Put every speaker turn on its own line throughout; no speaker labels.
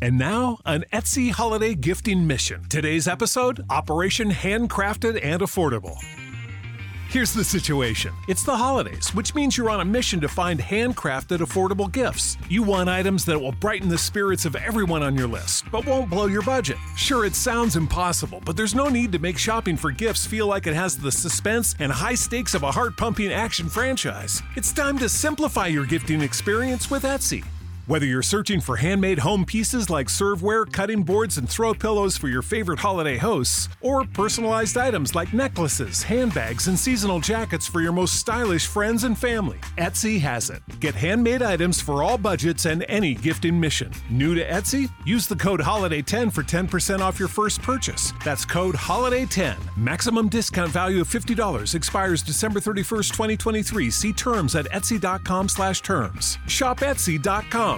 And now, an Etsy holiday gifting mission. Today's episode Operation Handcrafted and Affordable. Here's the situation it's the holidays, which means you're on a mission to find handcrafted, affordable gifts. You want items that will brighten the spirits of everyone on your list, but won't blow your budget. Sure, it sounds impossible, but there's no need to make shopping for gifts feel like it has the suspense and high stakes of a heart pumping action franchise. It's time to simplify your gifting experience with Etsy. Whether you're searching for handmade home pieces like serveware, cutting boards, and throw pillows for your favorite holiday hosts, or personalized items like necklaces, handbags, and seasonal jackets for your most stylish friends and family, Etsy has it. Get handmade items for all budgets and any gifting mission. New to Etsy? Use the code HOLIDAY10 for 10% off your first purchase. That's code HOLIDAY10. Maximum discount value of $50 expires December 31st, 2023. See terms at etsy.com slash terms. Shop etsy.com.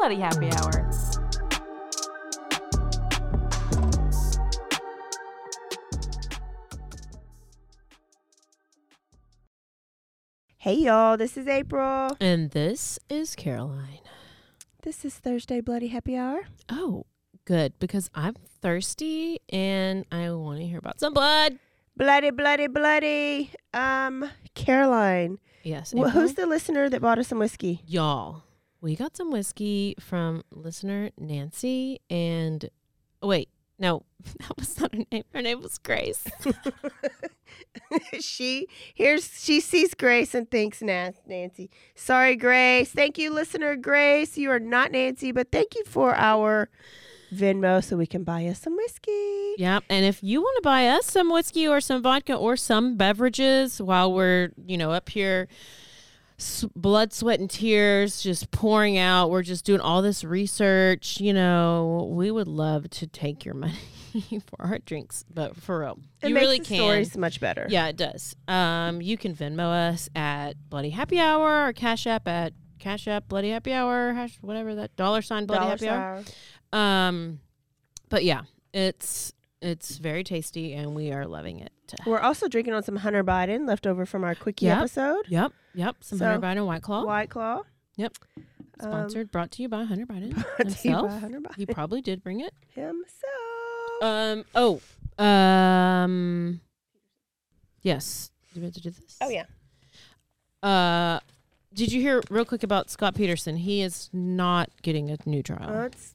Bloody happy hour.
Hey y'all, this is April.
And this is Caroline.
This is Thursday Bloody Happy Hour.
Oh, good, because I'm thirsty and I want to hear about some blood.
Bloody, bloody, bloody. Um, Caroline.
Yes.
wh- who's the listener that bought us some whiskey?
Y'all, we got some whiskey from listener Nancy and oh, wait, no, that was not her name. Her name was Grace.
she here's she sees Grace and thinks Nancy. Sorry, Grace. Thank you, listener Grace. You are not Nancy, but thank you for our Venmo so we can buy us some whiskey.
Yep. And if you want to buy us some whiskey or some vodka or some beverages while we're, you know, up here, s- blood, sweat, and tears just pouring out, we're just doing all this research, you know, we would love to take your money for our drinks. But for real,
It
you
makes
really
the
can.
stories much better.
Yeah, it does. Um, you can Venmo us at Bloody Happy Hour or Cash App at Cash App Bloody Happy Hour, hash, whatever that dollar sign Bloody
Dollar
Happy Hour.
sign.
Um, but yeah, it's it's very tasty and we are loving it.
We're also drinking on some Hunter Biden leftover from our quickie
Yep.
episode.
Yep, yep. Some
So,
Hunter Biden White Claw.
White Claw.
Yep.
Um,
Sponsored, brought to you by Hunter Biden
brought to you by
himself.
Hunter
He probably did bring it.
himself.
Um. Oh. Um. Yes. Do we have to do this?
oh yeah.
Uh, did you hear real quick about Scott Peterson? He is not getting a new trial.
That's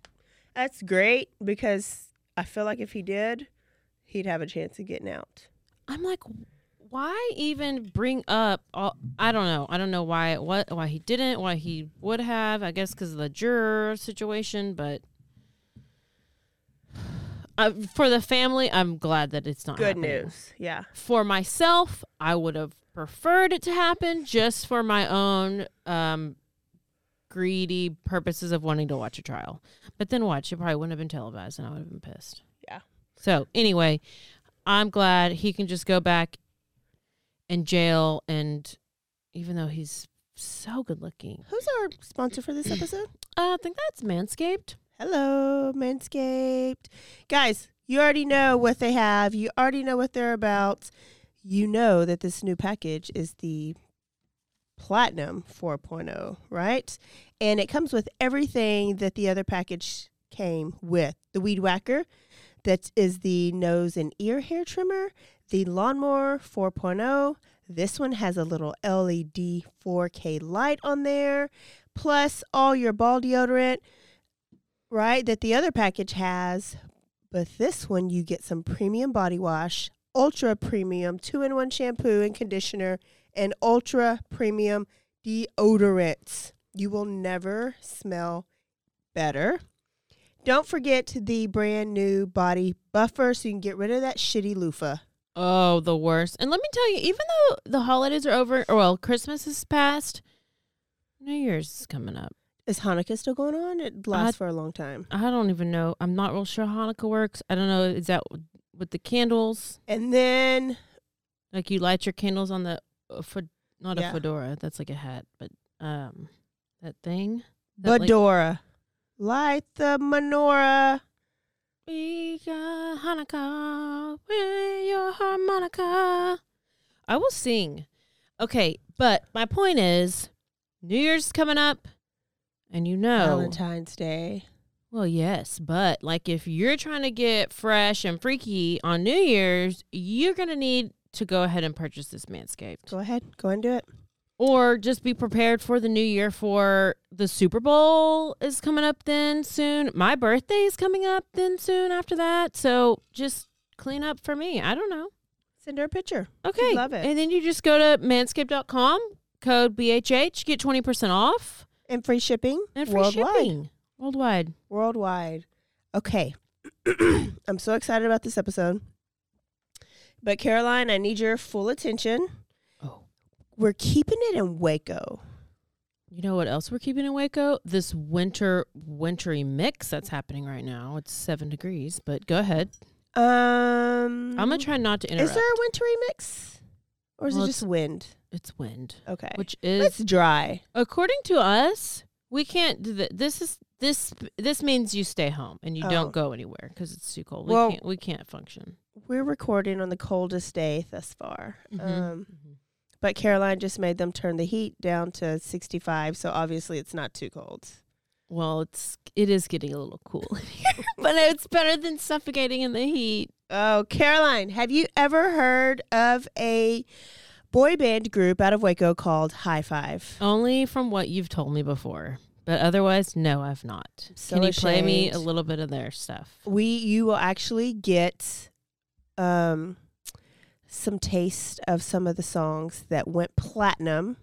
that's great because I feel like if he did, he'd have a chance of getting out.
I'm like, why even bring up? All, I don't know. I don't know why what why he didn't. Why he would have. I guess because of the juror situation. But uh, for the family, I'm glad that it's not
Good
happening.
news. Yeah.
For myself, I would have preferred it to happen just for my own um, greedy purposes of wanting to watch a trial. But then watch, it probably wouldn't have been televised, and I would have been pissed.
Yeah.
So anyway, I'm glad he can just go back in jail, and even though he's so good looking,
Who's our sponsor for this episode?
uh, I think that's Manscaped.
Hello, Manscaped. Guys, you already know what they have. You already know what they're about. You know that this new package is the Platinum 4.0, right? And it comes with everything that the other package came with. The Weed Whacker, that is the nose and ear hair trimmer, the Lawnmower 4.0. This one has a little LED 4K light on there, plus all your ball deodorant right, that the other package has, but this one you get some premium body wash, ultra premium two in one shampoo and conditioner, and ultra premium deodorants. You will never smell better. Don't forget the brand new body buffer so you can get rid of that shitty loofah.
Oh, the worst. And let me tell you, even though the holidays are over, or well, Christmas is past, New Year's is coming up.
Is Hanukkah still going on? It lasts for a long time.
I don't even know. I'm not real sure how Hanukkah works. I don't know. Is that with the candles?
And then
Like you light your candles on the uh, fed- not
Yeah.
a fedora. That's like a hat, but um, that thing. That, like-.
Light the menorah.
We got Hanukkah, with your harmonica. I will sing. Okay, but my point is, New Year's coming up, and you know,
Valentine's Day.
well, yes, but like if you're trying to get fresh and freaky on New Year's, you're gonna need to go ahead and purchase this Manscaped,
Go ahead. Go and do it.
Or just be prepared for the new year. For the Super Bowl is coming up then soon. My birthday is coming up then soon after that, so just clean up for me. I don't know.
Send her a picture.
Okay.
love it.
And then you just go to manscaped.com, code BHH, get 20% off
And free shipping
and free
worldwide.
shipping worldwide.
Worldwide. Okay. I'm so excited about this episode. But Caroline, I need your full attention. We're keeping it in Waco.
You know what else we're keeping in Waco? This winter, wintry mix that's happening right now. It's seven degrees, but go ahead.
Um
I'm going to try not to interrupt.
Is there a wintry mix? Or is
Well,
it just wind?
It's wind,
Okay.
which is it's
dry.
according to us, we can't do that. This is. This this means you stay home and you
Oh.
don't go anywhere because it's too cold. We
Well-
can't we can't function.
We're recording on the coldest day thus far.
Mhm.
Um
Mhm.
But Caroline just made them turn the heat down to 65, so obviously it's not too cold.
Well, it's it is getting a little cool in here, but it's better than suffocating in the heat.
Oh, Caroline, have you ever heard of a boy band group out of Waco called Hi-Five?
Only from what you've told me before, but otherwise, no, I've not.
So
Can you play me a little bit of their stuff?
We you will actually get um some taste of some of the songs that went platinum,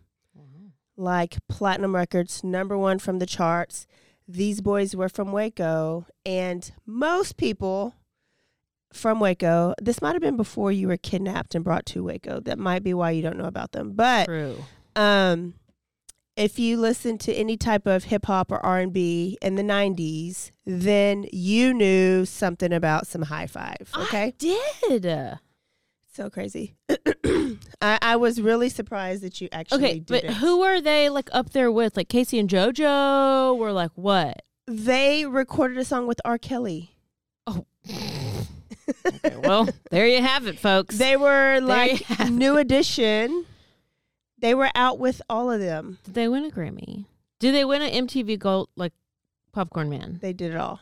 like Platinum Records number 1 from the charts. These boys were from Waco and most people from Waco, this might have been before you were kidnapped and brought to Waco. That might be why you don't know about them. But
True.
um if you listen to any type of hip hop or R&B in the 90s, then you knew something about some Hi-Five, okay?
I did.
So crazy. I, I was really surprised that you actually
Okay,
did
but
it.
who are they like up there with? Like K-Ci and JoJo? Were like what?
They recorded a song with R. Kelly. Oh.
Okay, well, there you have it, folks.
They were like New Edition. They were out with all of them.
Did they win a Grammy? Did they win an MTV Gold like Popcorn Man?
They did it all.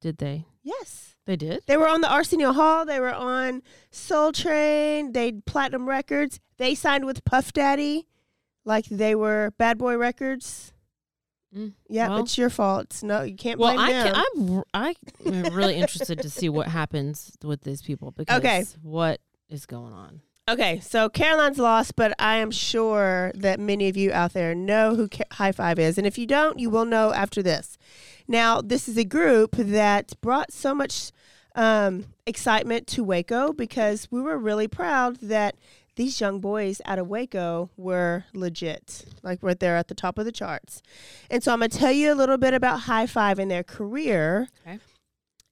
Did they?
Yes.
They did.
They were on the Arsenio Hall. They were on Soul Train. They Platinum Records. They signed with Puff Daddy, like they were Bad Boy Records.
Mm,
Yeah,
well-
it's your fault. No, you can't
Well,
blame
I
them.
can, I'm I'm really interested to see what happens with these people because
Okay.
what is going on?
Okay, so Caroline's lost, but I am sure that many of you out there know who Hi-Five is, and if you don't, you will know after this. Now, this is a group that brought so much um, excitement to Waco because we were really proud that these young boys out of Waco were legit, like right there at the top of the charts. And so I'm going to tell you a little bit about Hi-Five and their career
Okay.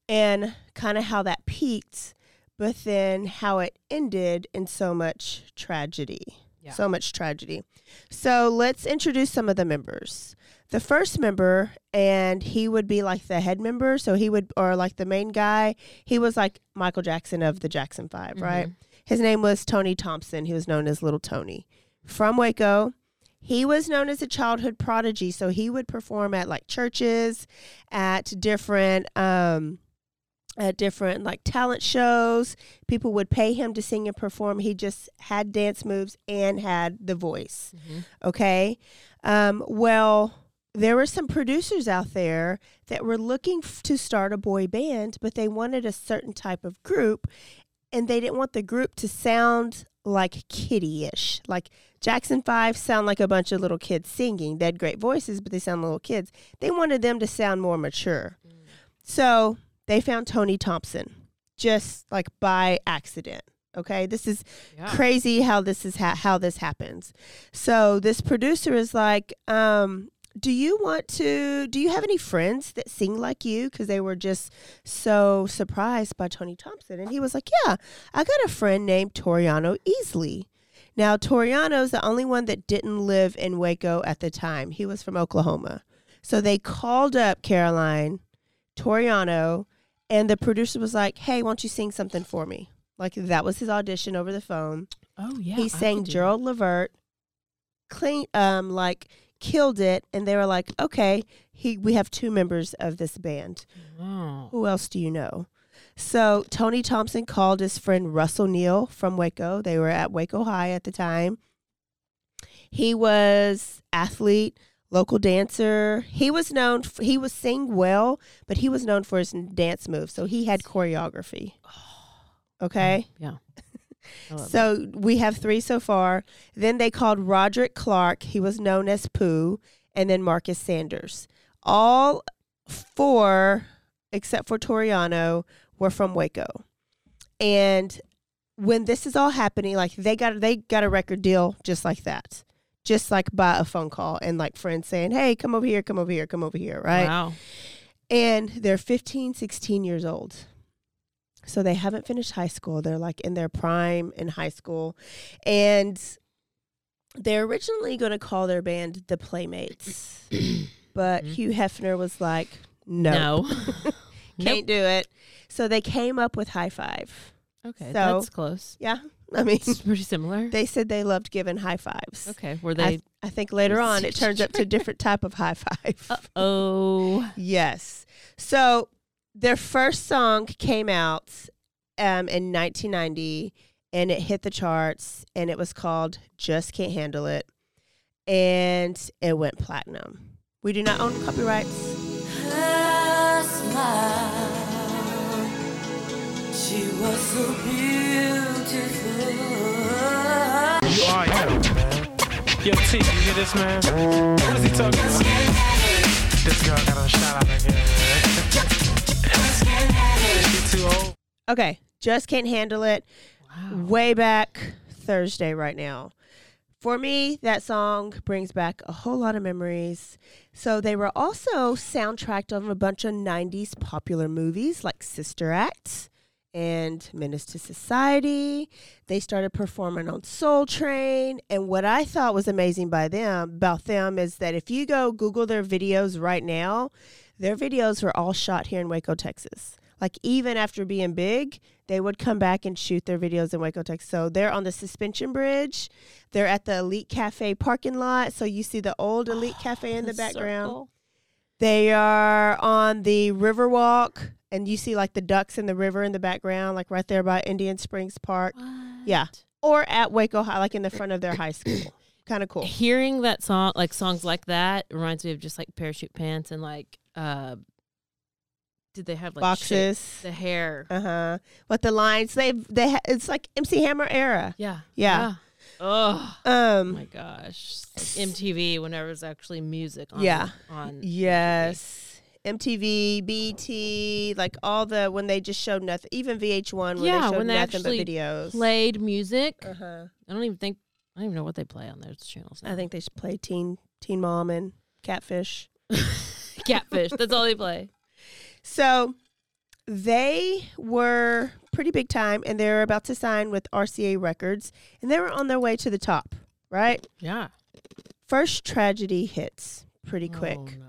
and kind of how that peaked, but then how it ended in so much tragedy.
Yeah.
So much tragedy. So let's introduce some of the members. The first member, and he would be like the head member, so he would, or like the main guy, he was like Michael Jackson of the Jackson 5 right? His name was Tony Thompson. He was known as Little Tony. From Waco, he was known as a childhood prodigy, so he would perform at like churches, at different um at different like talent shows. People would pay him to sing and perform. He just had dance moves and had the voice.
Mhm.
Okay. Um, well, there were some producers out there that were looking f- to start a boy band, but they wanted a certain type of group, and they didn't want the group to sound like kiddie-ish. Like Jackson Five sound like a bunch of little kids singing. They had great voices, but they sound little kids. They wanted them to sound more mature. So they found Tony Thompson just like by accident. Okay, this is
Yeah.
crazy how this is ha- how this happens. So this producer is like, um, "Do you want to? Do you have any friends that sing like you?" Because they were just so surprised by Tony Thompson, and he was like, "Yeah, I got a friend named Toriano Easley." Now Toriano's the only one that didn't live in Waco at the time. He was from Oklahoma, so they called up Caroline Toriano, and the producer was like, "Hey, why don't you sing something for me?" Like that was his audition over the phone.
Oh yeah.
he sang Gerald Levert, clean, um, like killed it, and they were like, "Okay, he, we have two members of this band.
Wow.
Who else do you know?" So Tony Thompson called his friend Russell Neal from Waco. They were at Waco High at the time. He was athlete, local dancer. He was known. f he was sing well, but he was known for his dance moves. So he had choreography. Oh. Okay.
Oh, yeah. I love
So we have three so far. Then they called Roderick Clark. He was known as Pooh, and then Marcus Sanders. All four, except for Toriano, were from Waco. And when this is all happening, like they got they got a record deal just like that, just like by a phone call and like friends saying, "Hey, come over here, come over here, come over here," right?
Wow.
and they're 15 16 years old so they haven't finished high school they're like in their prime in high school and they're originally going to call their band the playmates but
Mhm.
hugh hefner was like no,
No.
can't do it so they came up with Hi-Five
Okay,
So-
that's close.
yeah i mean
It's pretty similar.
they said they loved giving high fives
okay, were
I,
they?
I think later on it turns up to a different type of high five
oh.
Yes. So their first song came out um, in 1990 and it hit the charts and it was called Just Can't Handle It and it went platinum. We do not own copyrights.
She was so beautiful.
You are him, man. Yo, T, you hear this, man? What is he talking about? This girl got a shot out again, man. she too old.
Okay, Just Can't Handle It.
Wow.
Way back Thursday right now. For me, that song brings back a whole lot of memories. So they were also soundtracked on a bunch of 90s popular movies like Sister Act and Menace to Society. They started performing on Soul Train. And what I thought was amazing by them about them is that if you go Google their videos right now, their videos were all shot here in Waco, Texas. Like even after being big, they would come back and shoot their videos in Waco, Texas. So they're on the suspension bridge. They're at the Elite Cafe parking lot. So you see the old Elite Cafe in the, background.
circle.
They are on the Riverwalk, and you see like the ducks in the river in the background, like right there by Indian Springs Park. Yeah. Or at Waco High, like in the front of their high school. Kind of cool.
Hearing that song, like songs like that, reminds me of just like parachute pants and like, uh, did they have like
Boxes.
the hair?
Uh huh. What the lines? they've, they ha- it's like MC Hammer era.
Yeah.
Yeah.
Oh
Um.
my gosh. Like MTV whenever it's actually music on
Yeah.
on
Yes. MTV, BT, like all the when they just showed nothing. Even VH1 when
Yeah,
they showed
when they
nothing but
actually
videos.
played music.
Uh huh.
I don't even think I don't even know what they play on those channels.
I think they should play Teen Teen Mom and Catfish.
Catfish. That's all they play.
So they were pretty big time, and they were about to sign with RCA Records, and they were on their way to the top. Right.
Yeah.
First tragedy hits pretty quick.
Oh, no.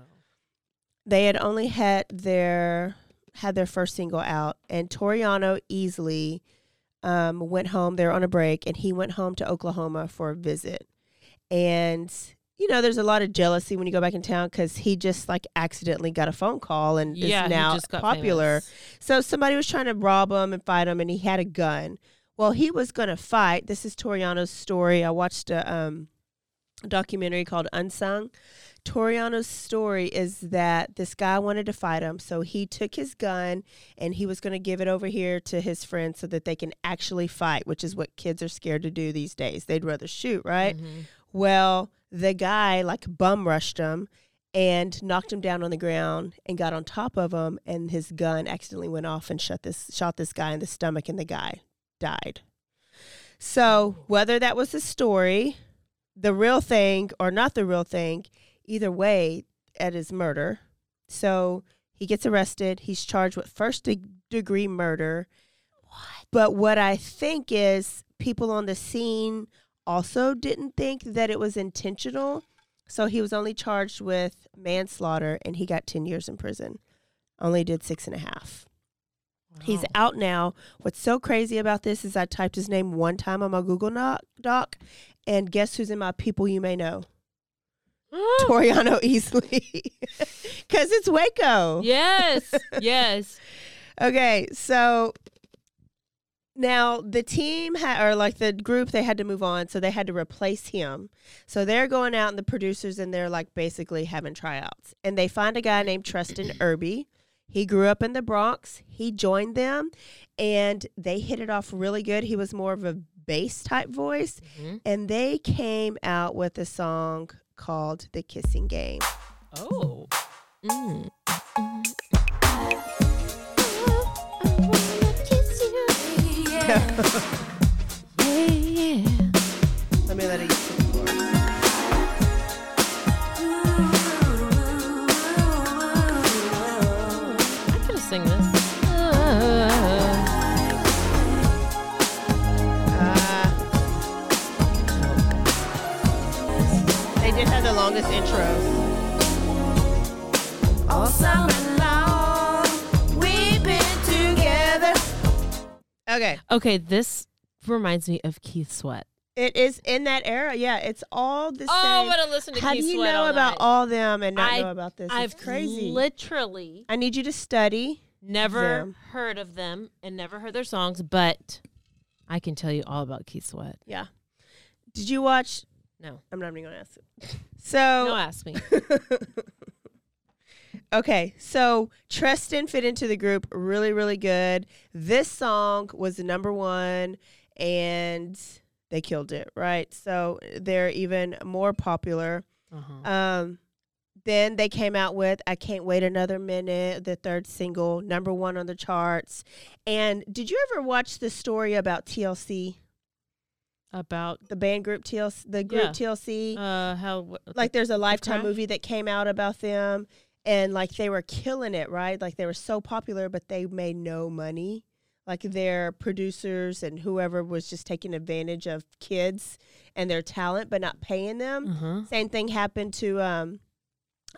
They had only had their had their first single out and Toriano Easley um, went home they were on a break and he went home to Oklahoma for a visit. And you know there's a lot of jealousy when you go back in town because he just like accidentally got a phone call and
Yeah,
is now popular.
famous.
so somebody was trying to rob him and fight him and he had a gun. Well he was going to fight. This is Toriano's story. I watched a um documentary called Unsung. Toriano's story is that this guy wanted to fight him, so he took his gun and he was going to give it over here to his friends so that they can actually fight, which is what kids are scared to do these days. They'd rather shoot, right? Mm-hmm. Well, the guy like bum rushed him and knocked him down on the ground and got on top of him and his gun accidentally went off and shot this shot this guy in the stomach and the guy died. So, whether that was the story, the real thing or not the real thing, either way, it is murder. So, he gets arrested. He's charged with first de- degree murder. What? But what I think is people on the scene also didn't think that it was intentional. So he was only charged with manslaughter and he got 10 years in prison. Only did six and a half. He's out now. What's so crazy about this is I typed his name one time on my Google doc and guess who's in my people you may know? Toriano Easley. Because it's Waco.
yes, yes.
Okay, so now the team had, or like the group, they had to move on, so they had to replace him. So they're going out, and the producers and they're like basically having tryouts, and they find a guy named Treston Irby. He grew up in the Bronx. He joined them, and they hit it off really good. He was more of a bass type voice, mm-hmm. and they came out with a song called "The Kissing Game."
Oh. Mm. Yeah, yeah.
Let me let it longest intros.
All summer long, we've been together.
Okay,
Okay, this reminds me of Keith Sweat.
it is in that era. Yeah, it's all the same.
Oh, I'm
same.
gonna listen to
How
Keith
do you
Sweat
know
all
about
night.
all them and not
I-
know about this?
I've
it's crazy.
literally
I need you to study.
never
them.
heard of them and never heard their songs, but I can tell you all about Keith Sweat.
Yeah. Did you watch?
No,
I'm not even going to ask. it. So
no, ask me.
Okay, so Treston fit into the group really, really good. This song was the number one, and they killed it, right? So they're even more popular.
Uh-huh.
Um, then they came out with "I Can't Wait Another Minute," the third single, number one on the charts. And did you ever watch the story about TLC,
About
the band group TLC, the group
Yeah.
TLC?
uh, how wh-
like there's a lifetime
crash?
movie that came out about them and like they were killing it right like they were so popular but they made no money like their producers and whoever was just taking advantage of kids and their talent but not paying them
Uh-huh.
same thing happened to um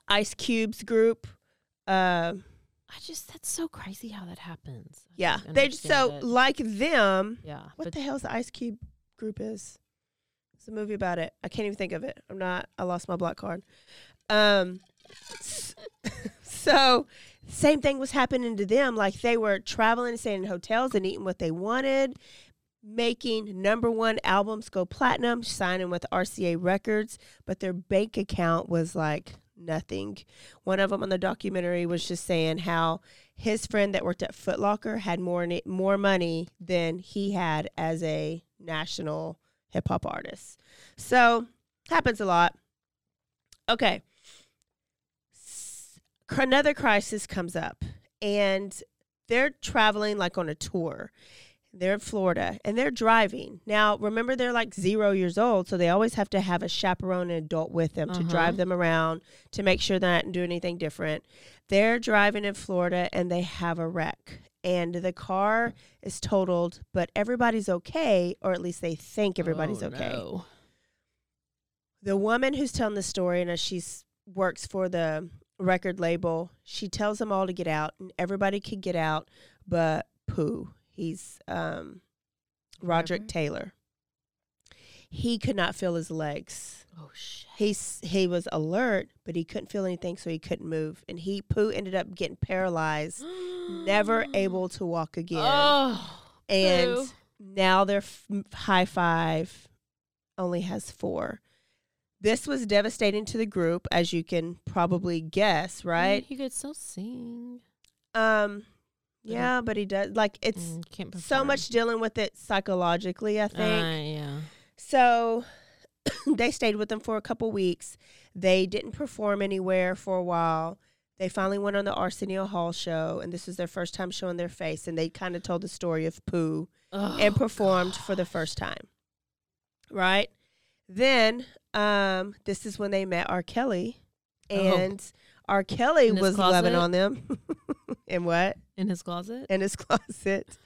ice cube's group uh,
I just that's so crazy how that happens. I
yeah
don't
they so
it.
like them
yeah,
what the hell's the ice cube group is. It's a movie about it. I can't even think of it. I'm not i lost my black card. Um so same thing was happening to them. Like they were traveling and staying in hotels and eating what they wanted making number one albums go platinum signing with rca records but their bank account was like nothing. One of them on the documentary was just saying how his friend that worked at Foot Locker had more more money than he had as a national hip hop artists. So happens a lot. Okay. S- Another crisis comes up, and they're traveling like on a tour. They're in Florida and they're driving. Now, remember, they're like zero years old, so they always have to have a chaperone and adult with them to
Uh-huh.
drive them around to make sure they're not doing anything different. They're driving in Florida and they have a wreck. And the car is totaled, but everybody's okay, or at least they think everybody's
Oh,
okay.
no.
the woman who's telling the story and she works for the record label she tells them all to get out and everybody could get out but pooh he's um roderick taylor. He could not feel his legs
Oh shit.
he's he was alert but he couldn't feel anything so he couldn't move and he pooh ended up getting paralyzed never able to walk again
Oh.
and now their f- Hi-Five only has four. This was devastating to the group, as you can probably guess, right?
he could still sing.
Um,
But
yeah, but he does like it's
Mm,
so much dealing with it psychologically. I
Uh,
think
yeah.
so. they stayed with them for a couple weeks. They didn't perform anywhere for a while. They finally went on the Arsenio Hall show, and this was their first time showing their face. And they kind of told the story of Pooh and
Oh,
performed for the first time. Right? Then um, this is when they met R. Kelly.
Oh.
R. Kelly was loving on them. and what?
in his closet.
In his closet.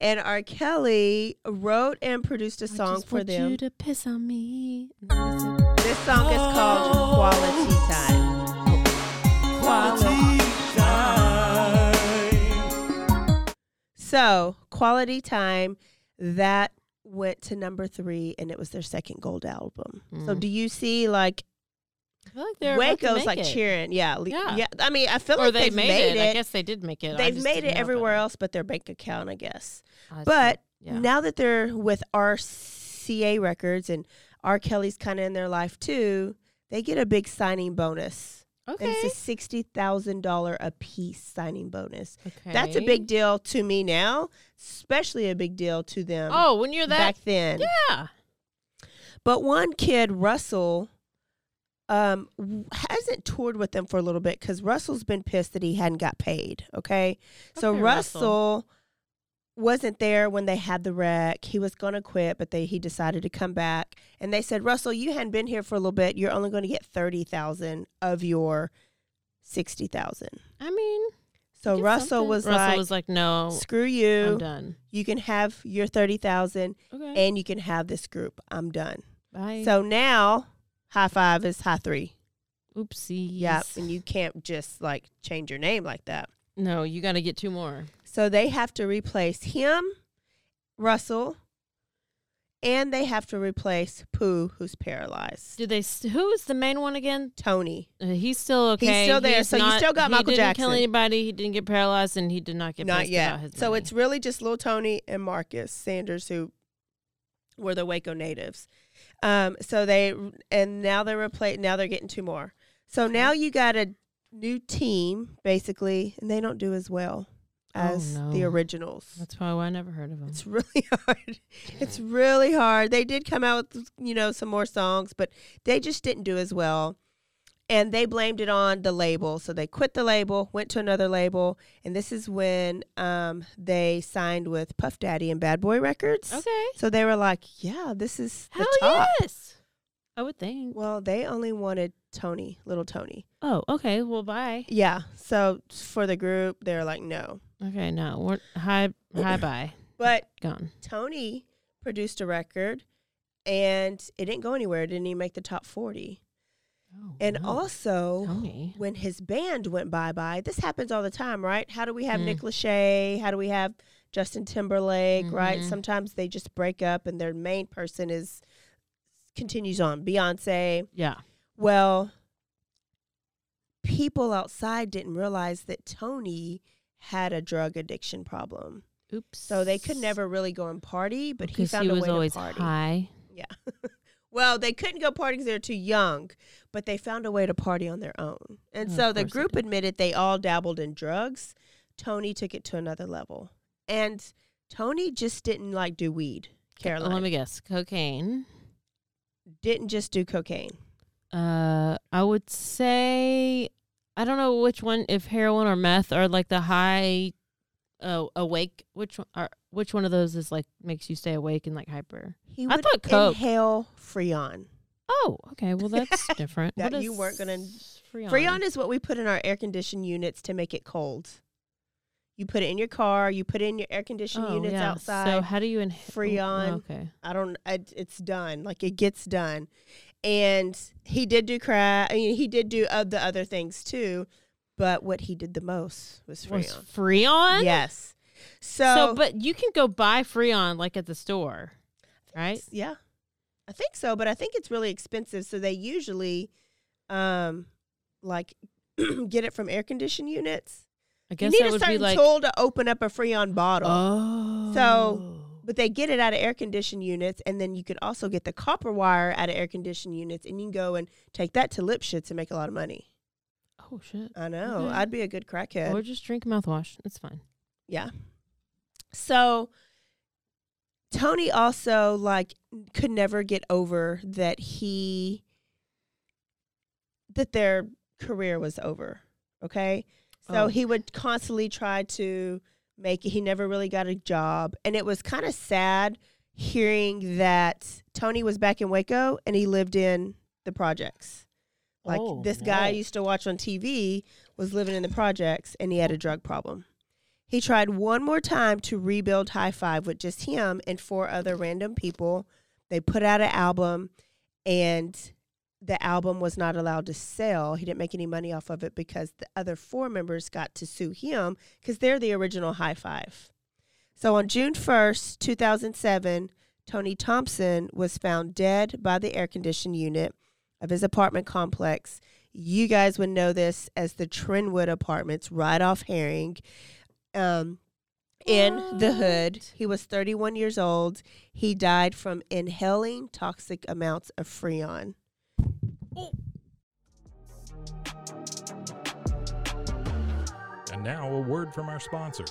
And R. Kelly wrote and produced a song for
want
them.
You to piss on me. And then he said,
This song is called Quality Time. Quality Time. So, Quality Time, that went to number three, and it was their second gold album. So,
Mm.
do you see like
like they're
Waco's like
it.
cheering? Yeah,
Yeah.
yeah. I mean, I feel
Or
like
they
they've
made,
made,
it. I guess they did make it.
They've made it everywhere else, but their bank account, I guess.
I.
But
yeah.
now that they're with RCA Records and R. Kelly's kind of in their life too, they get a big signing bonus.
okay.
And it's a sixty thousand dollar a piece signing bonus.
okay.
That's a big deal to me now, especially a big deal to them
Oh, when you're that.
back then.
yeah.
But one kid, Russell, um, hasn't toured with them for a little bit because Russell's been pissed that he hadn't got paid. Okay, so
Okay,
Russell.
Russell.
wasn't there when they had the wreck. He was going to quit, but they he decided to come back. And they said, Russell, you hadn't been here for a little bit. You're only going to get thirty thousand of your sixty thousand.
I mean,
So Russell
something.
was
Russell
like,
was like, no,
"Screw
I'm
you.
done.
You can have your thirty thousand,
Okay.
and you can have this group. I'm done."
Bye.
So now, high five is high three.
Oopsie.
Yep, and you can't just like change your name like that.
No, you got to get two more.
So they have to replace him, Russell, and they have to replace Pooh, who's paralyzed.
Did they? St- who is the main one again?
Tony.
Uh, he's still okay.
He's still there,
He's
so you still got Michael Jackson.
he didn't kill anybody. He didn't get paralyzed, and he did not get
Not yet.
his
So
money.
it's really just little Tony and Marcus Sanders who were the Waco natives. Um, so they and now they're replace now they're getting two more. So now you got a new team basically, and they don't do as well as
Oh,
the originals.
That's why I never heard of them.
It's really hard. It's really hard. They did come out with, you know, some more songs, but they just didn't do as well. And they blamed it on the label. So they quit the label, went to another label, and this is when um, they signed with Puff Daddy and Bad Boy Records.
Okay.
So they were like, "Yeah, this is the
Hell
top."
yes. I would think.
Well, they only wanted Tony, little Tony.
Oh, okay. Well, bye.
Yeah. So for the group, they're like, "No."
Okay, no. We're hi hi bye.
But
Gone.
Tony produced a record and it didn't go anywhere. It didn't even make the top 40.
Oh,
And
no.
also, when his band went bye bye, this happens all the time, right? How do we have
Mm.
Nick Lachey? How do we have Justin Timberlake, right?
Mhm.
Sometimes they just break up and their main person is continues on. Beyonce.
Yeah.
Well, people outside didn't realize that Tony had a drug addiction problem.
Oops.
So they could never really go and party, but he found
he
a
was
way
always
to party.
high.
Yeah. well, they couldn't go party because they were too young, but they found a way to party on their own. And
Oh,
so the
course they
group admitted they all dabbled in drugs. Tony took it to another level. And Tony just didn't like do weed. Caroline
Let me guess. Cocaine.
didn't just do cocaine.
Uh, I would say I don't know which one, if heroin or meth are like the high, uh, awake. Which one are which one of those is like makes you stay awake and like hyper?
He
I
would
thought Coke.
inhale Freon.
Oh, okay. Well, that's different.
That
What
you weren't gonna-
Freon.
Freon is what we put in our air conditioned units to make it cold. You put it in your car. You put it in your air conditioned
oh,
units
yeah.
outside.
So how do you inhale?
Freon.
okay.
I don't. I, it's done. Like it gets done, and he did do crack. I mean, he did do uh, the other things too, but what he did the most was
Was
Freon.
Freon?
Yes. So,
So, but you can go buy Freon like at the store, right?
yeah, I think so. But I think it's really expensive. So they usually, um, like get it from air conditioned units.
I guess
You
need
a certain
like.
tool to open up a Freon bottle.
Oh.
So, but they get it out of air conditioned units, and then you can also get the copper wire out of air conditioned units, and you can go and take that to Lipsitz and make a lot of money.
Oh shit.
I know.
Okay.
I'd be a good crackhead.
Or just drink mouthwash. It's fine.
Yeah. So Tony also like could never get over that he that their career was over. Okay? So
Oh.
he would constantly try to make it he never really got a job and it was kind of sad hearing that Tony was back in Waco and he lived in the projects. Like
Oh,
this guy I used to watch on TV was living in the projects and he had a drug problem. He tried one more time to rebuild Hi-Five with just him and four other random people. They put out an album and the album was not allowed to sell. He didn't make any money off of it because the other four members got to sue him because they're the original Hi-Five. So on June 1st, 2007, Tony Thompson was found dead by the air conditioned unit of his apartment complex. You guys would know this as the Trenwood Apartments right off Herring. Um, in the hood, he was 31 years old. He died from inhaling toxic amounts of Freon.
And now a word from our sponsors.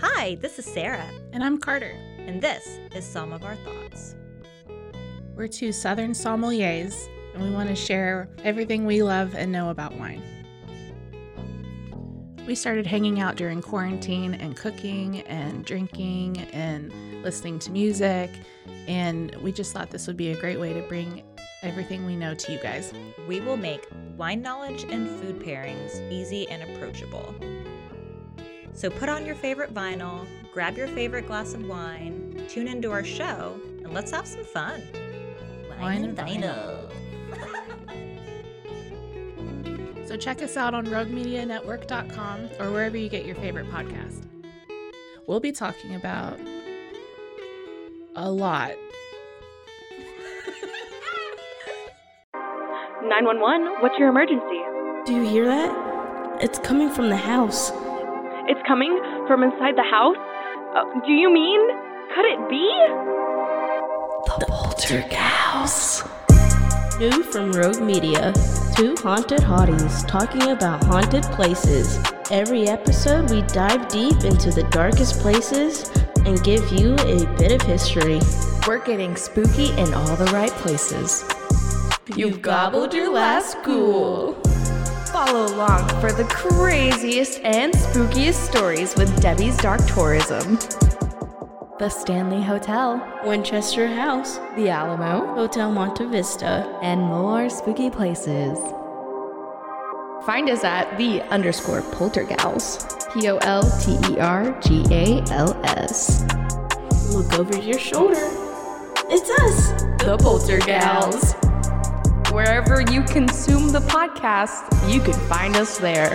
Hi, this is Sarah,
And I'm Carter.
and this is Some of Our Thoughts.
We're two Southern sommeliers, and we want to share everything we love and know about wine. We started hanging out during quarantine and cooking and drinking and listening to music, and we just thought this would be a great way to bring everything we know to you guys.
We will make wine knowledge and food pairings easy and approachable. So put on your favorite vinyl, grab your favorite glass of wine, tune into our show, and let's have some fun.
Wine and
vinyl.
So check us out on roguemedianetwork.com or wherever you get your favorite podcast. We'll be talking about a lot.
911, what's your emergency?
Do you hear that? It's coming from the house.
It's coming from inside the house? Uh, do you mean? Could it be?
The Poltergeist. New from Rogue Media. Two haunted hotties talking about haunted places. Every episode, we dive deep into the darkest places and give you a bit of history.
We're getting spooky in all the right places.
You've gobbled your last ghoul.
Follow along for the craziest and spookiest stories with Debbie's Dark Tourism. The Stanley Hotel,
Winchester House,
The Alamo,
Hotel Monte Vista.
and more spooky places. Find us at the underscore poltergals. P O L T E R G A L S.
Look over your shoulder. It's us,
The Poltergals. Wherever you consume the podcast, you can find us there.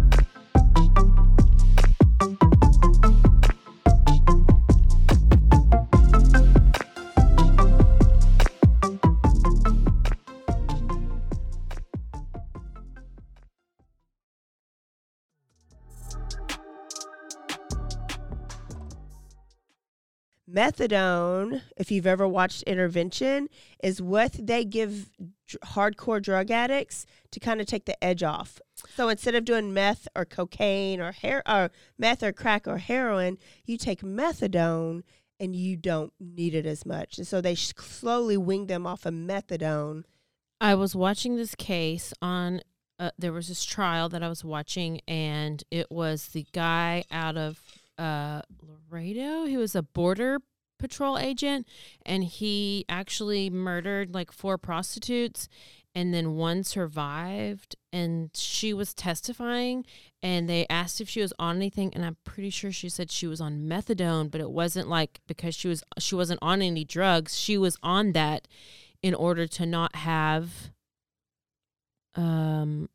Methadone, if you've ever watched Intervention, is what they give dr- hardcore drug addicts to kind of take the edge off. So instead of doing meth or cocaine or hair or meth or crack or heroin, you take methadone and you don't need it as much. And so they sh- slowly wing them off of methadone.
I was watching this case on. Uh, there was this trial that I was watching, and it was the guy out of uh, Laredo. He was a border patrol agent, and he actually murdered like four prostitutes, and then one survived. And she was testifying, and they asked if she was on anything, and I'm pretty sure she said she was on methadone, but it wasn't like because she was she wasn't on any drugs. She was on that in order to not have um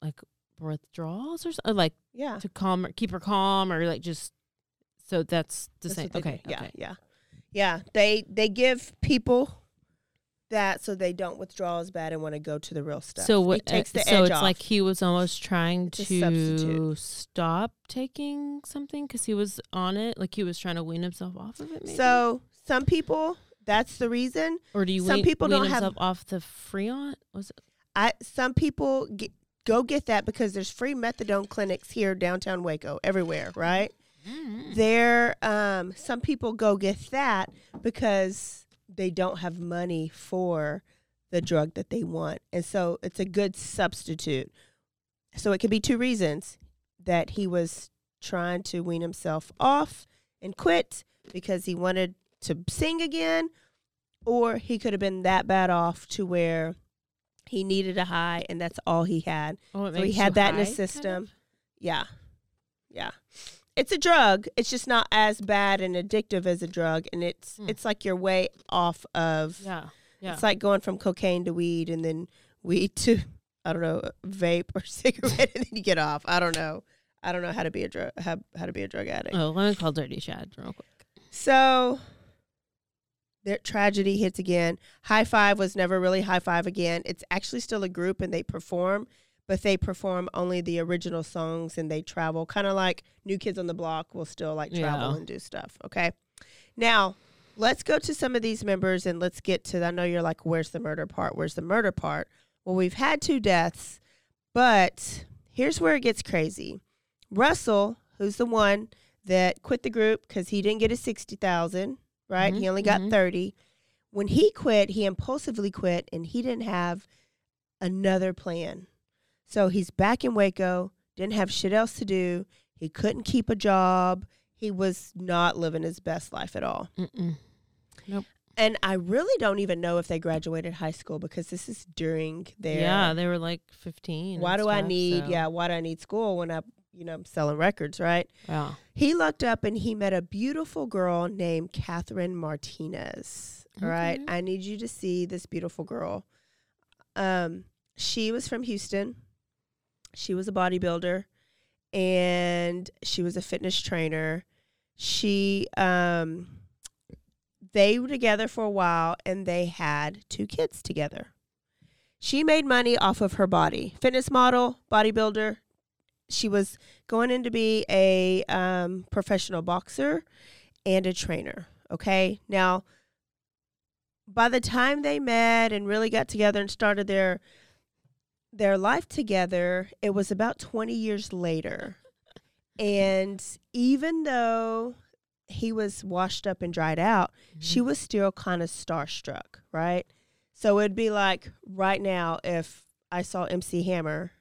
like withdrawals or something like
Yeah.
to calm her keep her calm or like just so that's the
That's
same okay
Yeah,
okay.
yeah, yeah. They they give people that so they don't withdraw as bad and want to go to the real stuff.
so what
it takes
uh, so it's
off.
like he was almost trying
It's
to stop taking something because he was on it like he was trying to wean himself off of it maybe?
So some people, that's the reason.
or do you
some
wean,
people
wean
don't have
off the freon was it
I some people get, go get that because there's free methadone clinics here downtown Waco everywhere, right? There, um, some people go get that because they don't have money for the drug that they want, and so it's a good substitute. So it could be two reasons that he was trying to wean himself off and quit because he wanted to sing again, or he could have been that bad off to where he needed a high and that's all he had.
Oh,
so he had that in
high,
his
kind
system. Yeah. Yeah. It's a drug. It's just not as bad and addictive as a drug and it's hmm. it's like your way off of
yeah yeah
It's like going from cocaine to weed and then weed to I don't know, vape or cigarette and then you get off. I don't know. I don't know how to be a drug how, how to be a drug addict.
oh let me call dirty Shad real quick
So their tragedy hits again. Hi-Five was never really Hi-Five again. It's actually still a group and they perform, but they perform only the original songs and they travel kind of like New Kids on the Block will still like travel
Yeah.
and do stuff. Okay. Now, let's go to some of these members and let's get to I know you're like, where's the murder part? Where's the murder part? Well, we've had two deaths, but here's where it gets crazy. Russell, who's the one that quit the group because he didn't get his 60,000, right?
Mhm,
He only got
mhm.
30. When he quit, he impulsively quit and he didn't have another plan. So he's back in Waco, didn't have shit else to do. He couldn't keep a job. He was not living his best life at all.
Mm-mm. Nope.
And I really don't even know if they graduated high school because this is during their
yeah they were like 15
why do I need
so-
yeah, why do I need school when I you know, I'm selling records, right?
yeah
He looked up and he met a beautiful girl named Catherine Martinez. All right.
Okay.
I need you to see this beautiful girl. Um, she was from Houston. She was a bodybuilder and she was a fitness trainer. She um they were together for a while and they had two kids together. She made money off of her body. Fitness model, bodybuilder. She was going in to be a um, professional boxer and a trainer. Okay. Now, by the time they met and really got together and started their their life together, it was about 20 years later. And even though he was washed up and dried out, she was still kind of starstruck, right? So it'd be like right now if I saw MC Hammer,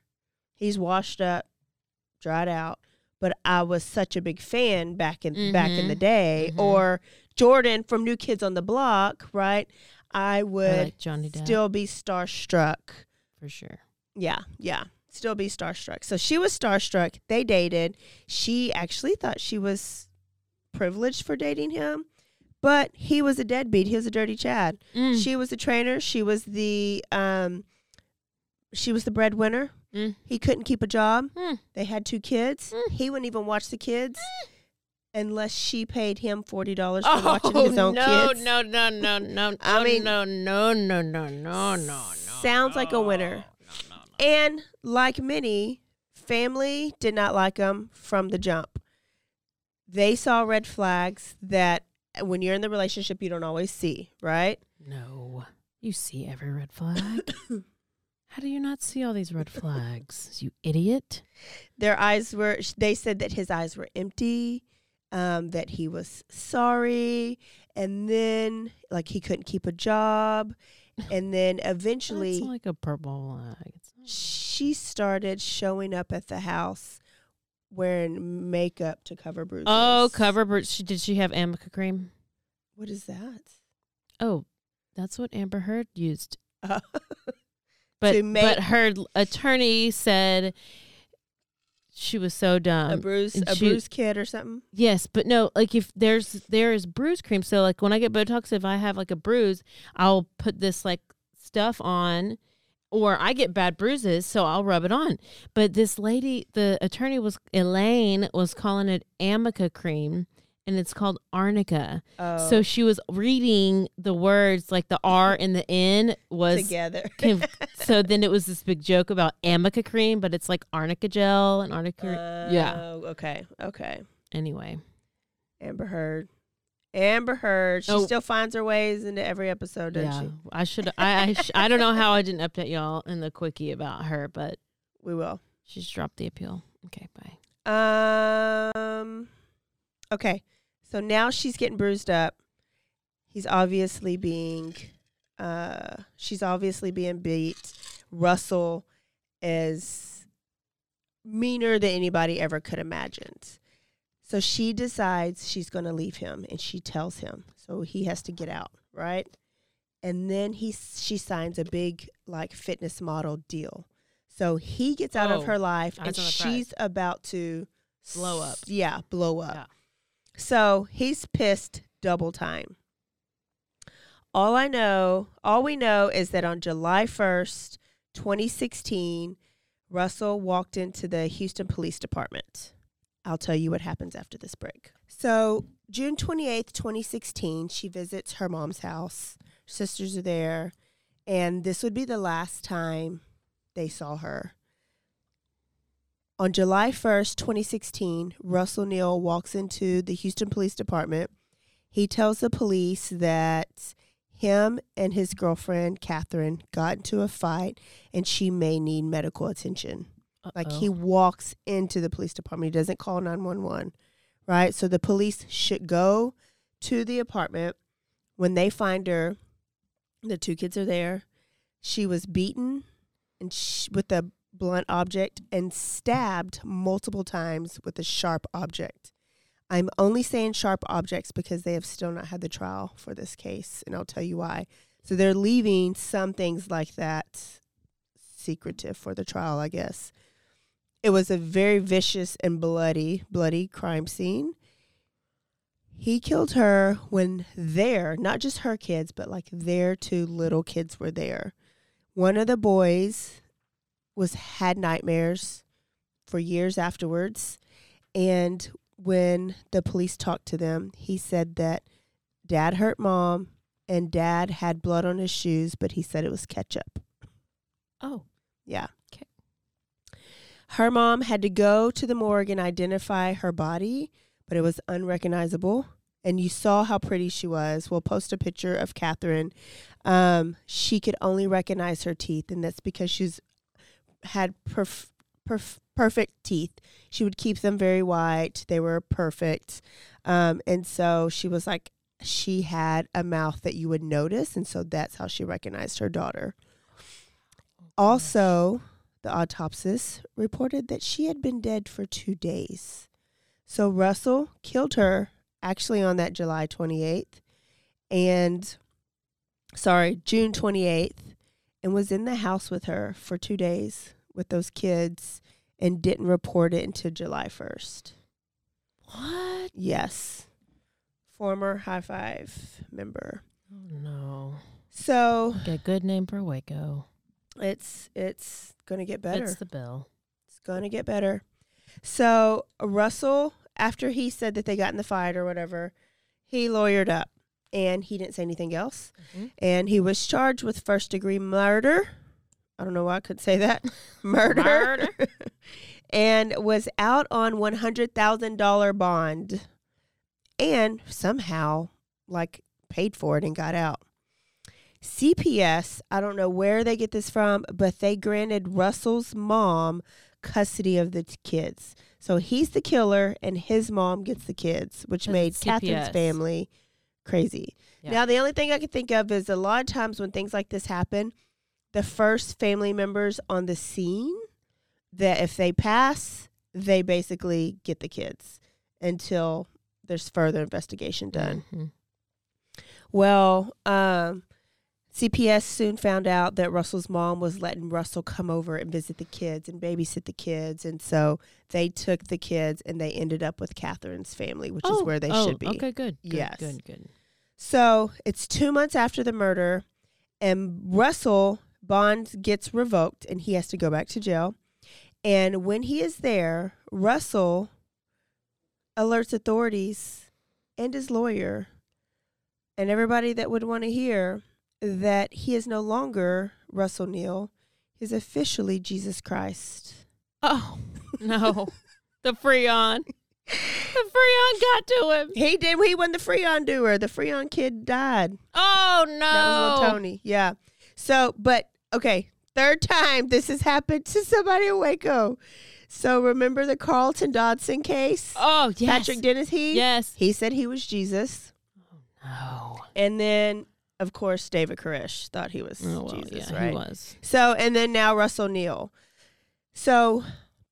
he's washed up, dried out, but I was such a big fan back in back in the
Mhm.
day,
Mhm.
or Jordan from New Kids on the Block, right? I would
like
still be starstruck.
for sure
Yeah, yeah. Still be starstruck. So she was starstruck. They dated. She actually thought she was privileged for dating him, but he was a deadbeat. He was a dirty Chad.
Mm.
She was a trainer. She was the um she was the breadwinner.
Mm.
He couldn't keep a job.
Mm.
They had two kids. He wouldn't even watch the kids unless she paid him forty dollars for watching his own
no,
kids.
no, no, no, no, no.
I mean-
no, no, no, no, no, no, no.
Sounds like a winner. And like many, family did not like him from the jump. They saw red flags that when you're in the relationship, you don't always see, right?
No. You see every red flag. How do you not see all these red flags? You idiot.
Their eyes were, they said that his eyes were empty, um, that he was sorry, and then, like, he couldn't keep a job. And then eventually,
It's like a purple flag.
She started showing up at the house wearing makeup to cover bruises.
Oh, cover bruises. Did she have Amica cream?
What is that?
Oh, that's what Amber Heard used.
Uh,
But
make-
but her attorney said she was so dumb.
a bruise,
and
a
she-
bruise kit or something.
Yes, but no, like if there's there is bruise cream. So like when I get Botox, if I have like a bruise, I'll put this like stuff on, or I get bad bruises, so I'll rub it on. But this lady, the attorney was Elaine was calling it Amica cream, and it's called Arnica.
Oh.
So she was reading the words like the R and the N was
Together.
so then it was this big joke about Amica cream, but it's like Arnica gel and Arnica. yeah.
Oh, okay, okay.
Anyway.
Amber Heard. Amber Heard. She
Oh.
still finds her ways into every episode, doesn't
yeah,
she?
I should. I I, sh- I don't know how I didn't update y'all in the quickie about her, but
We will.
she's dropped the appeal. Okay, bye.
Um. Okay, so now she's getting bruised up. He's obviously being, uh, she's obviously being beat. Russell is meaner than anybody ever could imagined. So she decides she's going to leave him, and she tells him. So he has to get out, right? And then he she signs a big like fitness model deal. So he gets out
Oh,
of her life, and
on the prize.
she's about to
Blow up.
Yeah, blow up. So he's pissed double time. All I know, all we know is that on July 1st, 2016, Russell walked into the Houston Police Department. I'll tell you what happens after this break. So, June 28th, 2016, she visits her mom's house. Sisters are there, and this would be the last time they saw her. On July 1st, 2016, Russell Neal walks into the Houston Police Department. He tells the police that him and his girlfriend, Catherine, got into a fight and she may need medical attention. Like he walks into the police department. He doesn't call 911, right? So the police should go to the apartment. When they find her, the two kids are there. She was beaten and sh- with a blunt object and stabbed multiple times with a sharp object. I'm only saying sharp objects because they have still not had the trial for this case, and I'll tell you why. So they're leaving some things like that secretive for the trial, I guess. It was a very vicious and bloody, bloody crime scene. He killed her when their, not just her kids, but like their two little kids were there. One of the boys was had nightmares for years afterwards. And when the police talked to them, he said that dad hurt mom and dad had blood on his shoes, but he said it was ketchup.
Oh.
Yeah.
Okay.
Her mom had to go to the morgue and identify her body, but it was unrecognizable. And you saw how pretty she was. We'll post a picture of Catherine. Um, she could only recognize her teeth, and that's because she's had perf- perf- perfect teeth. She would keep them very white. They were perfect. Um, and so she was like, she had a mouth that you would notice. And so that's how she recognized her daughter. Also, the autopsist reported that she had been dead for two days. So Russell killed her actually on that July 28th and sorry, June 28th and was in the house with her for 2 days with those kids and didn't report it until July 1st.
What?
Yes. Former Hi-Five member.
Oh no.
So
Get a good name for Waco.
it's it's going to get better.
It's the bill.
It's going to get better. So Russell, after he said that they got in the fight or whatever, he lawyered up and he didn't say anything else.
Mhm.
And he was charged with first degree murder. I don't know why I could say that. murder.
Murder.
and was out on $100,000 bond. And somehow like paid for it and got out. CPS, I don't know where they get this from, but they granted Russell's mom custody of the t- kids. So he's the killer and his mom gets the kids, which made Catherine's family crazy.
Yeah.
Now, the only thing I can think of is a lot of times when things like this happen, the first family members on the scene, that if they pass, they basically get the kids until there's further investigation done.
Mhm.
Well, um, CPS soon found out that Russell's mom was letting Russell come over and visit the kids and babysit the kids. And so they took the kids and they ended up with Catherine's family, which is
Oh,
where they
oh,
should be.
Okay, good. good
Yes.
Good, good.
So it's two months after the murder, and Russell bond gets revoked and he has to go back to jail. And when he is there, Russell alerts authorities and his lawyer and everybody that would want to hear that he is no longer Russell Neal. He's officially Jesus Christ.
Oh, no. the Freon. The Freon got to him.
He did. He won the Freon doer. The Freon kid died.
Oh, no.
That was little Tony. Yeah. So, but okay, third time this has happened to somebody in Waco. So remember the Carlton Dodson case?
Oh, yes.
Patrick Dennis he?
Yes.
He said he was Jesus.
Oh.
And then of course David Koresh thought he was
Oh, well,
Jesus,
yeah,
right?
he was.
So and then now Russell Neal. So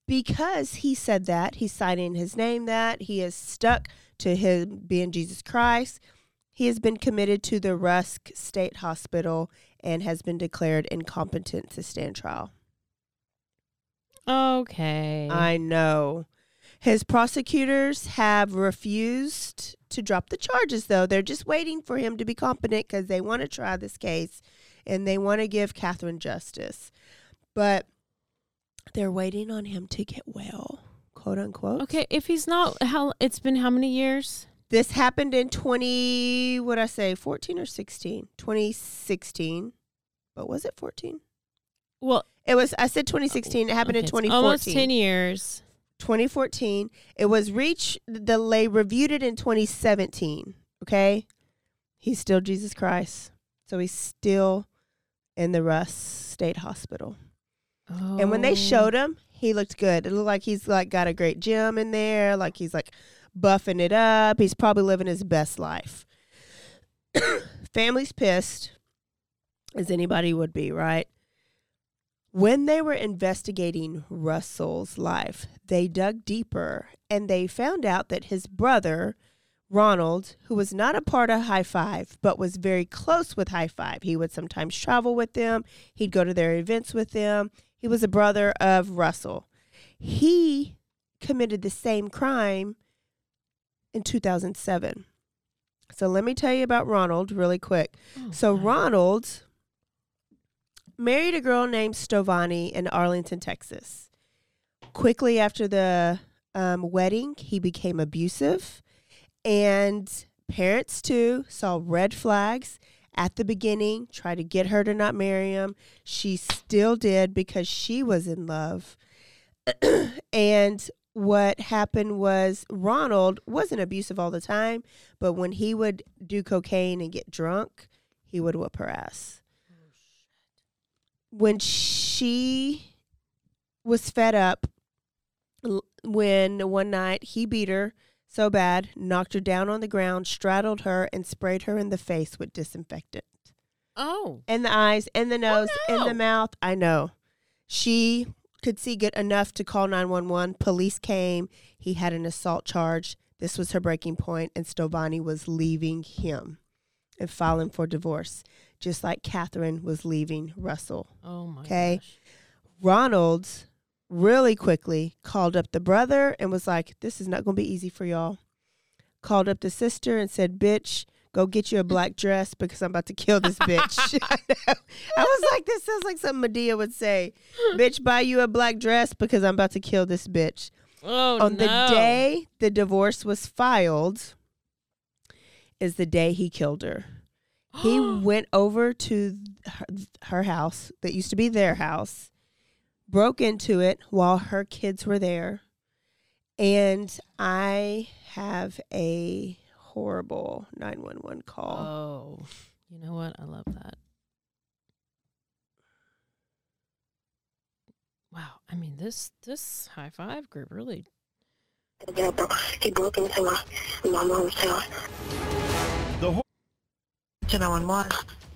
because he said that, he's signing his name that, he is stuck to him being Jesus Christ. He has been committed to the Rusk State Hospital and has been declared incompetent to stand trial.
Okay.
I know. His prosecutors have refused to drop the charges, though. They're just waiting for him to be competent because they want to try this case and they want to give Catherine justice. But they're waiting on him to get well, quote unquote.
Okay, if he's not, how it's been how many years?
This happened in 20, what I say, 14 or 16? 2016. But was it 14?
Well,
It was, I said 2016. It oh, happened
okay,
in
it's
2014.
Almost 10 years.
2014. It was reached, the lay reviewed it in 2017. Okay. He's still Jesus Christ. So he's still in the Rusk State Hospital. And when
Oh.
they showed him, he looked good. It looked like he's like got a great gym in there, like he's like buffing it up. He's probably living his best life. Family's pissed, as anybody would be, right? When they were investigating Russell's life, they dug deeper and they found out that his brother, Ronald, who was not a part of Hi-Five, but was very close with Hi-Five, he would sometimes travel with them, he'd go to their events with them. He was a brother of Russell. He committed the same crime in 2007. So let me tell you about Ronald really quick. so Ronald married a girl named Stovani in Arlington, Texas. Quickly after the um, wedding, he became abusive, and parents too saw red flags at the beginning, tried to get her to not marry him. She still did because she was in love. and what happened was Ronald wasn't abusive all the time, but when he would do cocaine and get drunk, he would whoop her ass. Oh, when she was fed up, when one night he beat her so bad, knocked her down on the ground, straddled her, and sprayed her in the face with disinfectant.
Oh.
And the eyes, and the oh, nose, in
no.
the mouth. I know. She could see good enough to call 911. Police came. He had an assault charge. This was her breaking point, and Stovani was leaving him and filing for divorce, just like Catherine was leaving Russell.
Oh my
Okay.
gosh.
Ronald really quickly called up the brother and was like, This is not going to be easy for y'all. Called up the sister and said, Bitch, go get you a black dress because I'm about to kill this bitch. I, was like, This sounds like something Madea would say. Bitch, buy you a black dress because I'm about to kill this bitch.
Oh no.
On the day the divorce was filed, is the day he killed her. He went over to her, her house that used to be their house, broke into it while her kids were there. And I have a horrible 911 call.
Oh, you know what? I love that. Wow. I mean, this this Hi-Five group really.
He broke into my, my mom's house.
The whole
To 911.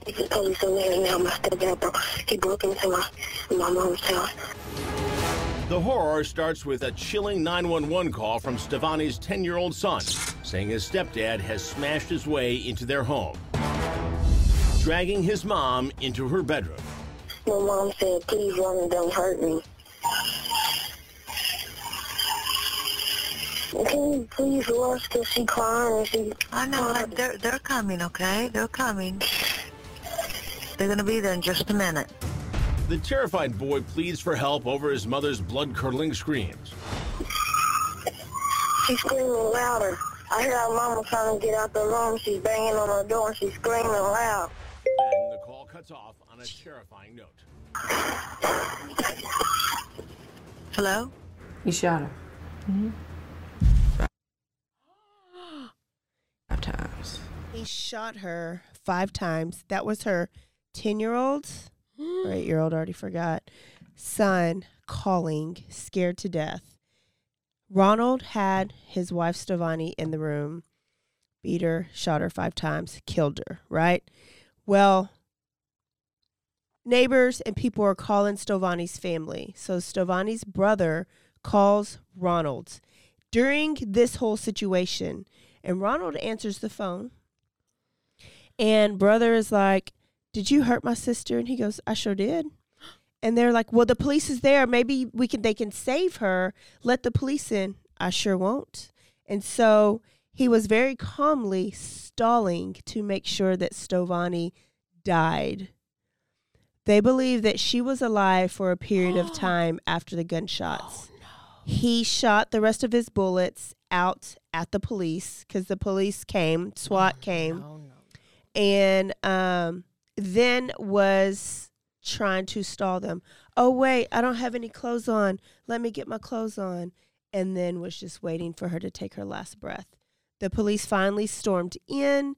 The police are there now. My stepdad. He broke into my, my mom's house.
The horror starts with a chilling 911 call from Stevani's 10 year old son, saying his stepdad has smashed his way into their home, dragging his mom into her bedroom.
My mom said, please run and don't hurt me. Can you please rush because she crying and she...
I know. They're, they're coming, okay? They're coming. They're going to be there in just a minute.
The terrified boy pleads for help over his mother's blood curdling screams.
She's screaming louder. I hear our mama trying to get out the room. She's banging on her door and she's screaming loud.
Then the call cuts off on a terrifying note.
Hello?
He shot her. Hmm.
Five times. He shot her five times. That was her 10 year old, or 8 year old, already forgot, son calling, scared to death. Ronald had his wife Stevani in the room, beat her, shot her five times, killed her, right? Well, neighbors and people are calling Stovani's family. So Stovani's brother calls Ronald during this whole situation, and Ronald answers the phone. And brother is like, "Did you hurt my sister?" And he goes, "I sure did." And they're like, "Well, the police is there. Maybe we can they can save her. Let the police in." I sure won't. And so he was very calmly stalling to make sure that Stovani died. They believe that she was alive for a period of time after the gunshots. He shot the rest of his bullets out at the police because the police came, SWAT came, and um, then was trying to stall them. Oh, wait, I don't have any clothes on. Let me get my clothes on. And then was just waiting for her to take her last breath. The police finally stormed in.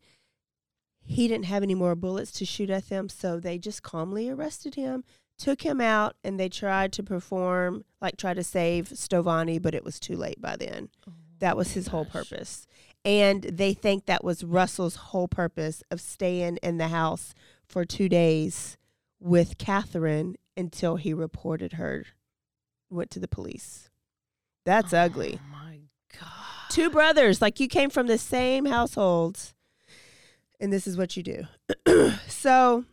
He didn't have any more bullets to shoot at them, so they just calmly arrested him, took him out, and they tried to perform, like try to save Stovani, but it was too late by then. Oh that was his whole purpose. And they think that was Russell's whole purpose of staying in the house for two days with Catherine until he reported her, went to the police. That's ugly. Oh my God. Two brothers, like you came from the same household, and this is what you do. so,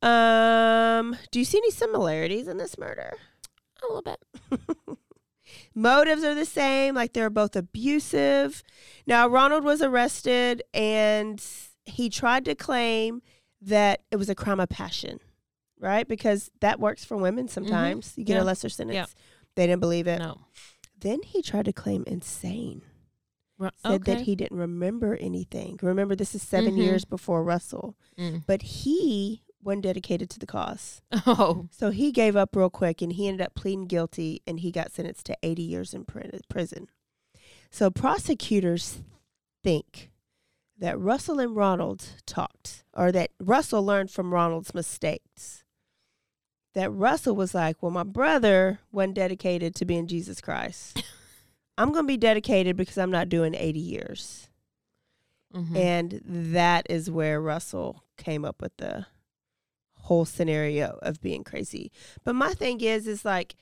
um, do you see any similarities in this murder?
A little bit.
Motives are the same, like they're both abusive. Now, Ronald was arrested and he tried to claim that it was a crime of passion, right? Because that works for women sometimes. You get
Yeah.
a lesser sentence.
Yeah.
They didn't believe it.
No.
Then he tried to claim insane.
Ru-
Said that he didn't remember anything. Remember, this is 7
Mhm.
years before Russell.
Mm.
But he wasn't dedicated to the cause.
Oh.
So he gave up real quick and he ended up pleading guilty and he got sentenced to 80 years in pri- prison. So prosecutors think that Russell and Ronald talked or that Russell learned from Ronald's mistakes. That Russell was like, well, my brother wasn't dedicated to being Jesus Christ. I'm going to be dedicated because I'm not doing 80 years.
Mhm.
And that is where Russell came up with the whole scenario of being crazy. But my thing is, is like,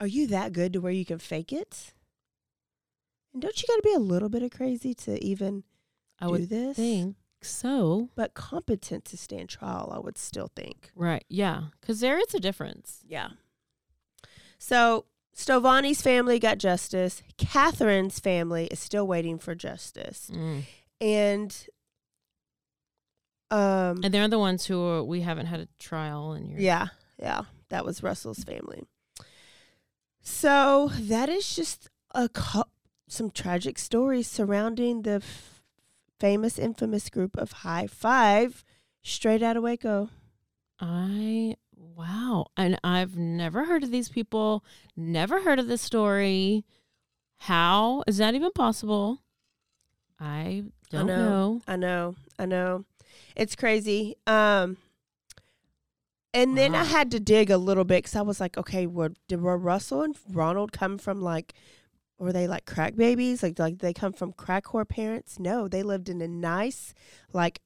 are you that good to where you can fake it? And don't you got to be a little bit of crazy to even
I
do
would
this?
think so.
But competent to stand trial, I would still think.
Right. Yeah. Because there is a difference.
Yeah. So Stovani's family got justice. Catherine's family is still waiting for justice.
Mm.
And um
And they're the ones who are, we haven't had a trial in your.
Yeah, yeah, that was Russell's family. So that is just a cou- some tragic stories surrounding the f- famous, infamous group of Hi-Five, straight out of Waco.
I wow, and I've never heard of these people. Never heard of this story. How is that even possible? I
I
don't
know,
know.
I know. I know. It's crazy. Um, and then I had to dig a little bit because I was like, okay, were, did were Russell and Ronald come from like, were they like crack babies? Like, like they come from crack whore parents? No, they lived in a nice, like,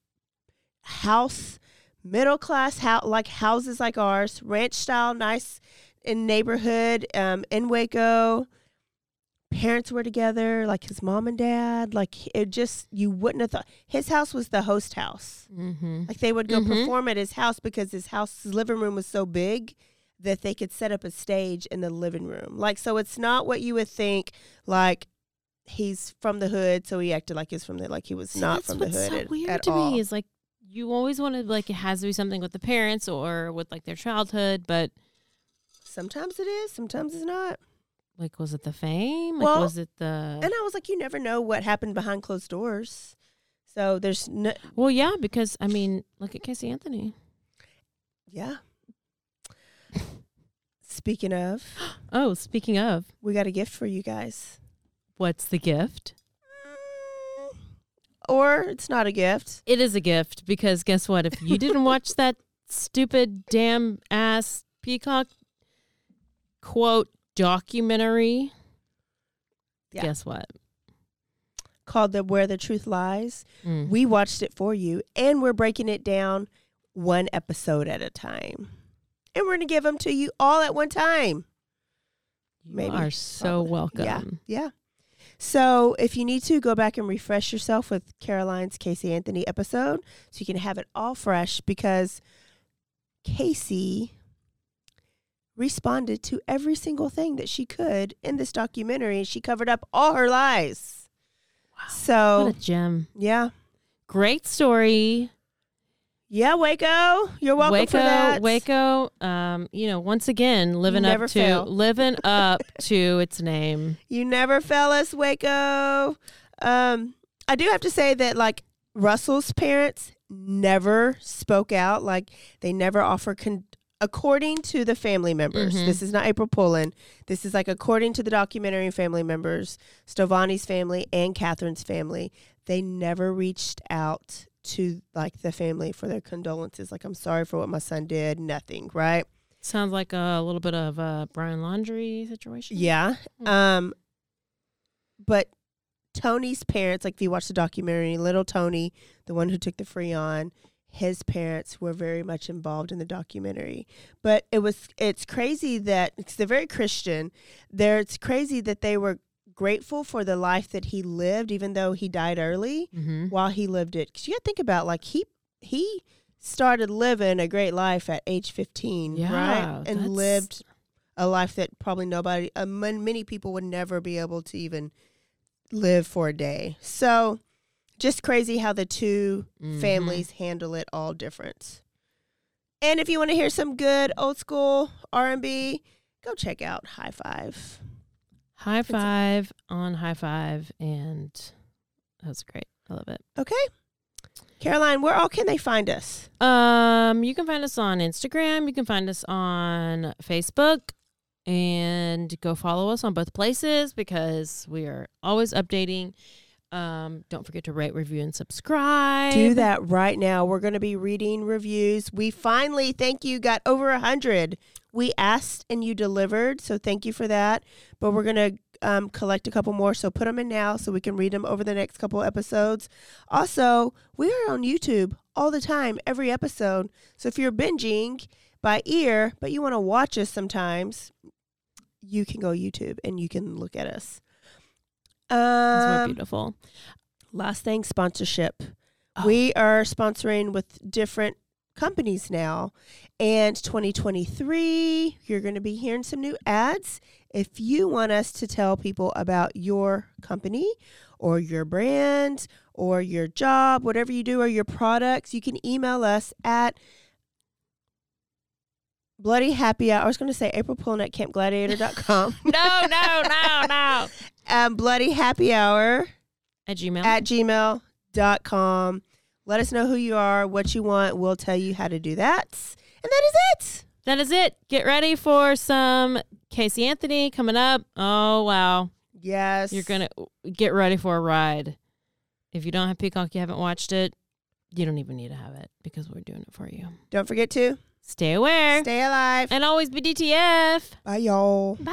house, middle class house, like houses like ours, ranch style, nice in neighborhood, um, in Waco parents were together, like his mom and dad. Like it just you wouldn't have thought his house was the host house.
Mm-hmm.
Like they would go
Mhm.
perform at his house because his house's living room was so big that they could set up a stage in the living room. Like so it's not what you would think like he's from the hood so he acted like he's from the like he was
See,
not
that's
from the hood
so
at,
weird
at
to
all.
me is like you always want to like it has to be something with the parents or with like their childhood, but
sometimes it is, sometimes it's not.
like was it the fame? Like
Well,
was it the
And I was like, you never know what happened behind closed doors. So there's no,
Well, yeah, because I mean, look at Casey Anthony.
yeah. Speaking of,
Oh, speaking of,
we got a gift for you guys.
what's the gift?
Or it's not a gift.
It is a gift because guess what? If you didn't watch that stupid damn ass Peacock quote documentary,
Yeah.
guess what?
called the Where the Truth Lies.
Mm.
We watched it for you and we're breaking it down one episode at a time. And we're going to give them to you all at one time.
You are so welcome.
Yeah. Yeah. So if you need to, go back and refresh yourself with Caroline's Casey Anthony episode so you can have it all fresh because Casey responded to every single thing that she could in this documentary and she covered up all her lies. Wow. So
What a gem.
yeah.
Great story.
Yeah, Waco. You're welcome
Waco,
for that.
Waco, um, you know, once again, living up to
fail.
living up to its name.
You never fell us, Waco. Um, I do have to say that like Russell's parents never spoke out. Like they never offer con- according to the family members.
Mhm.
This is not April Pullen. This is like according to the documentary family members, Stovani's family and Catherine's family. They never reached out to like the family for their condolences. Like I'm sorry for what my son did. Nothing. Right.
Sounds like a little bit of a Brian Laundrie situation.
Yeah.
Hmm.
Um but Tony's parents, like if you watch the documentary, little Tony, the one who took the Freon, his parents were very much involved in the documentary. But it was it's crazy that because they're very Christian, there it's crazy that they were grateful for the life that he lived, even though he died early
Mhm.
while he lived it. Because you got to think about like he he started living a great life at age fifteen,
Yeah,
right, and lived a life that probably nobody, uh, many people would never be able to even live for a day. So, just crazy how the 2
Mhm.
families handle it all different. And if you want to hear some good old school R and B, go check out Hi-Five.
High five on high five, and that was great. I love it.
Okay, Caroline, where all can they find us?
Um, you can find us on Instagram. You can find us on Facebook, and go follow us on both places because we are always updating. Um, don't forget to rate, review, and subscribe.
Do that right now. We're going to be reading reviews. We finally, thank you, got over a hundred. We asked and you delivered, so thank you for that. But we're going to um, collect a couple more, so put them in now so we can read them over the next couple episodes. Also, we are on YouTube all the time, every episode. So if you're binging by ear, but you want to watch us sometimes, you can go YouTube and you can look at us.
That's
Um,
beautiful.
Last thing, sponsorship. We are sponsoring with different companies now. And 2023, you're going to be hearing some new ads. If you want us to tell people about your company or your brand or your job, whatever you do, or your products, you can email us at bloody happy hour. I was going to say April Pullen at campgladiator.com.
no, no, no, no.
um, bloody happy hour
At Gmail.
at gmail.com. Let us know who you are, what you want. We'll tell you how to do that. And that is it.
that is it. Get ready for some Casey Anthony coming up. Oh wow.
Yes.
You're gonna get ready for a ride. If you don't have Peacock, you haven't watched it, you don't even need to have it because we're doing it for you.
Don't forget to
Stay aware.
stay alive.
And always be DTF.
Bye, y'all.
Bye.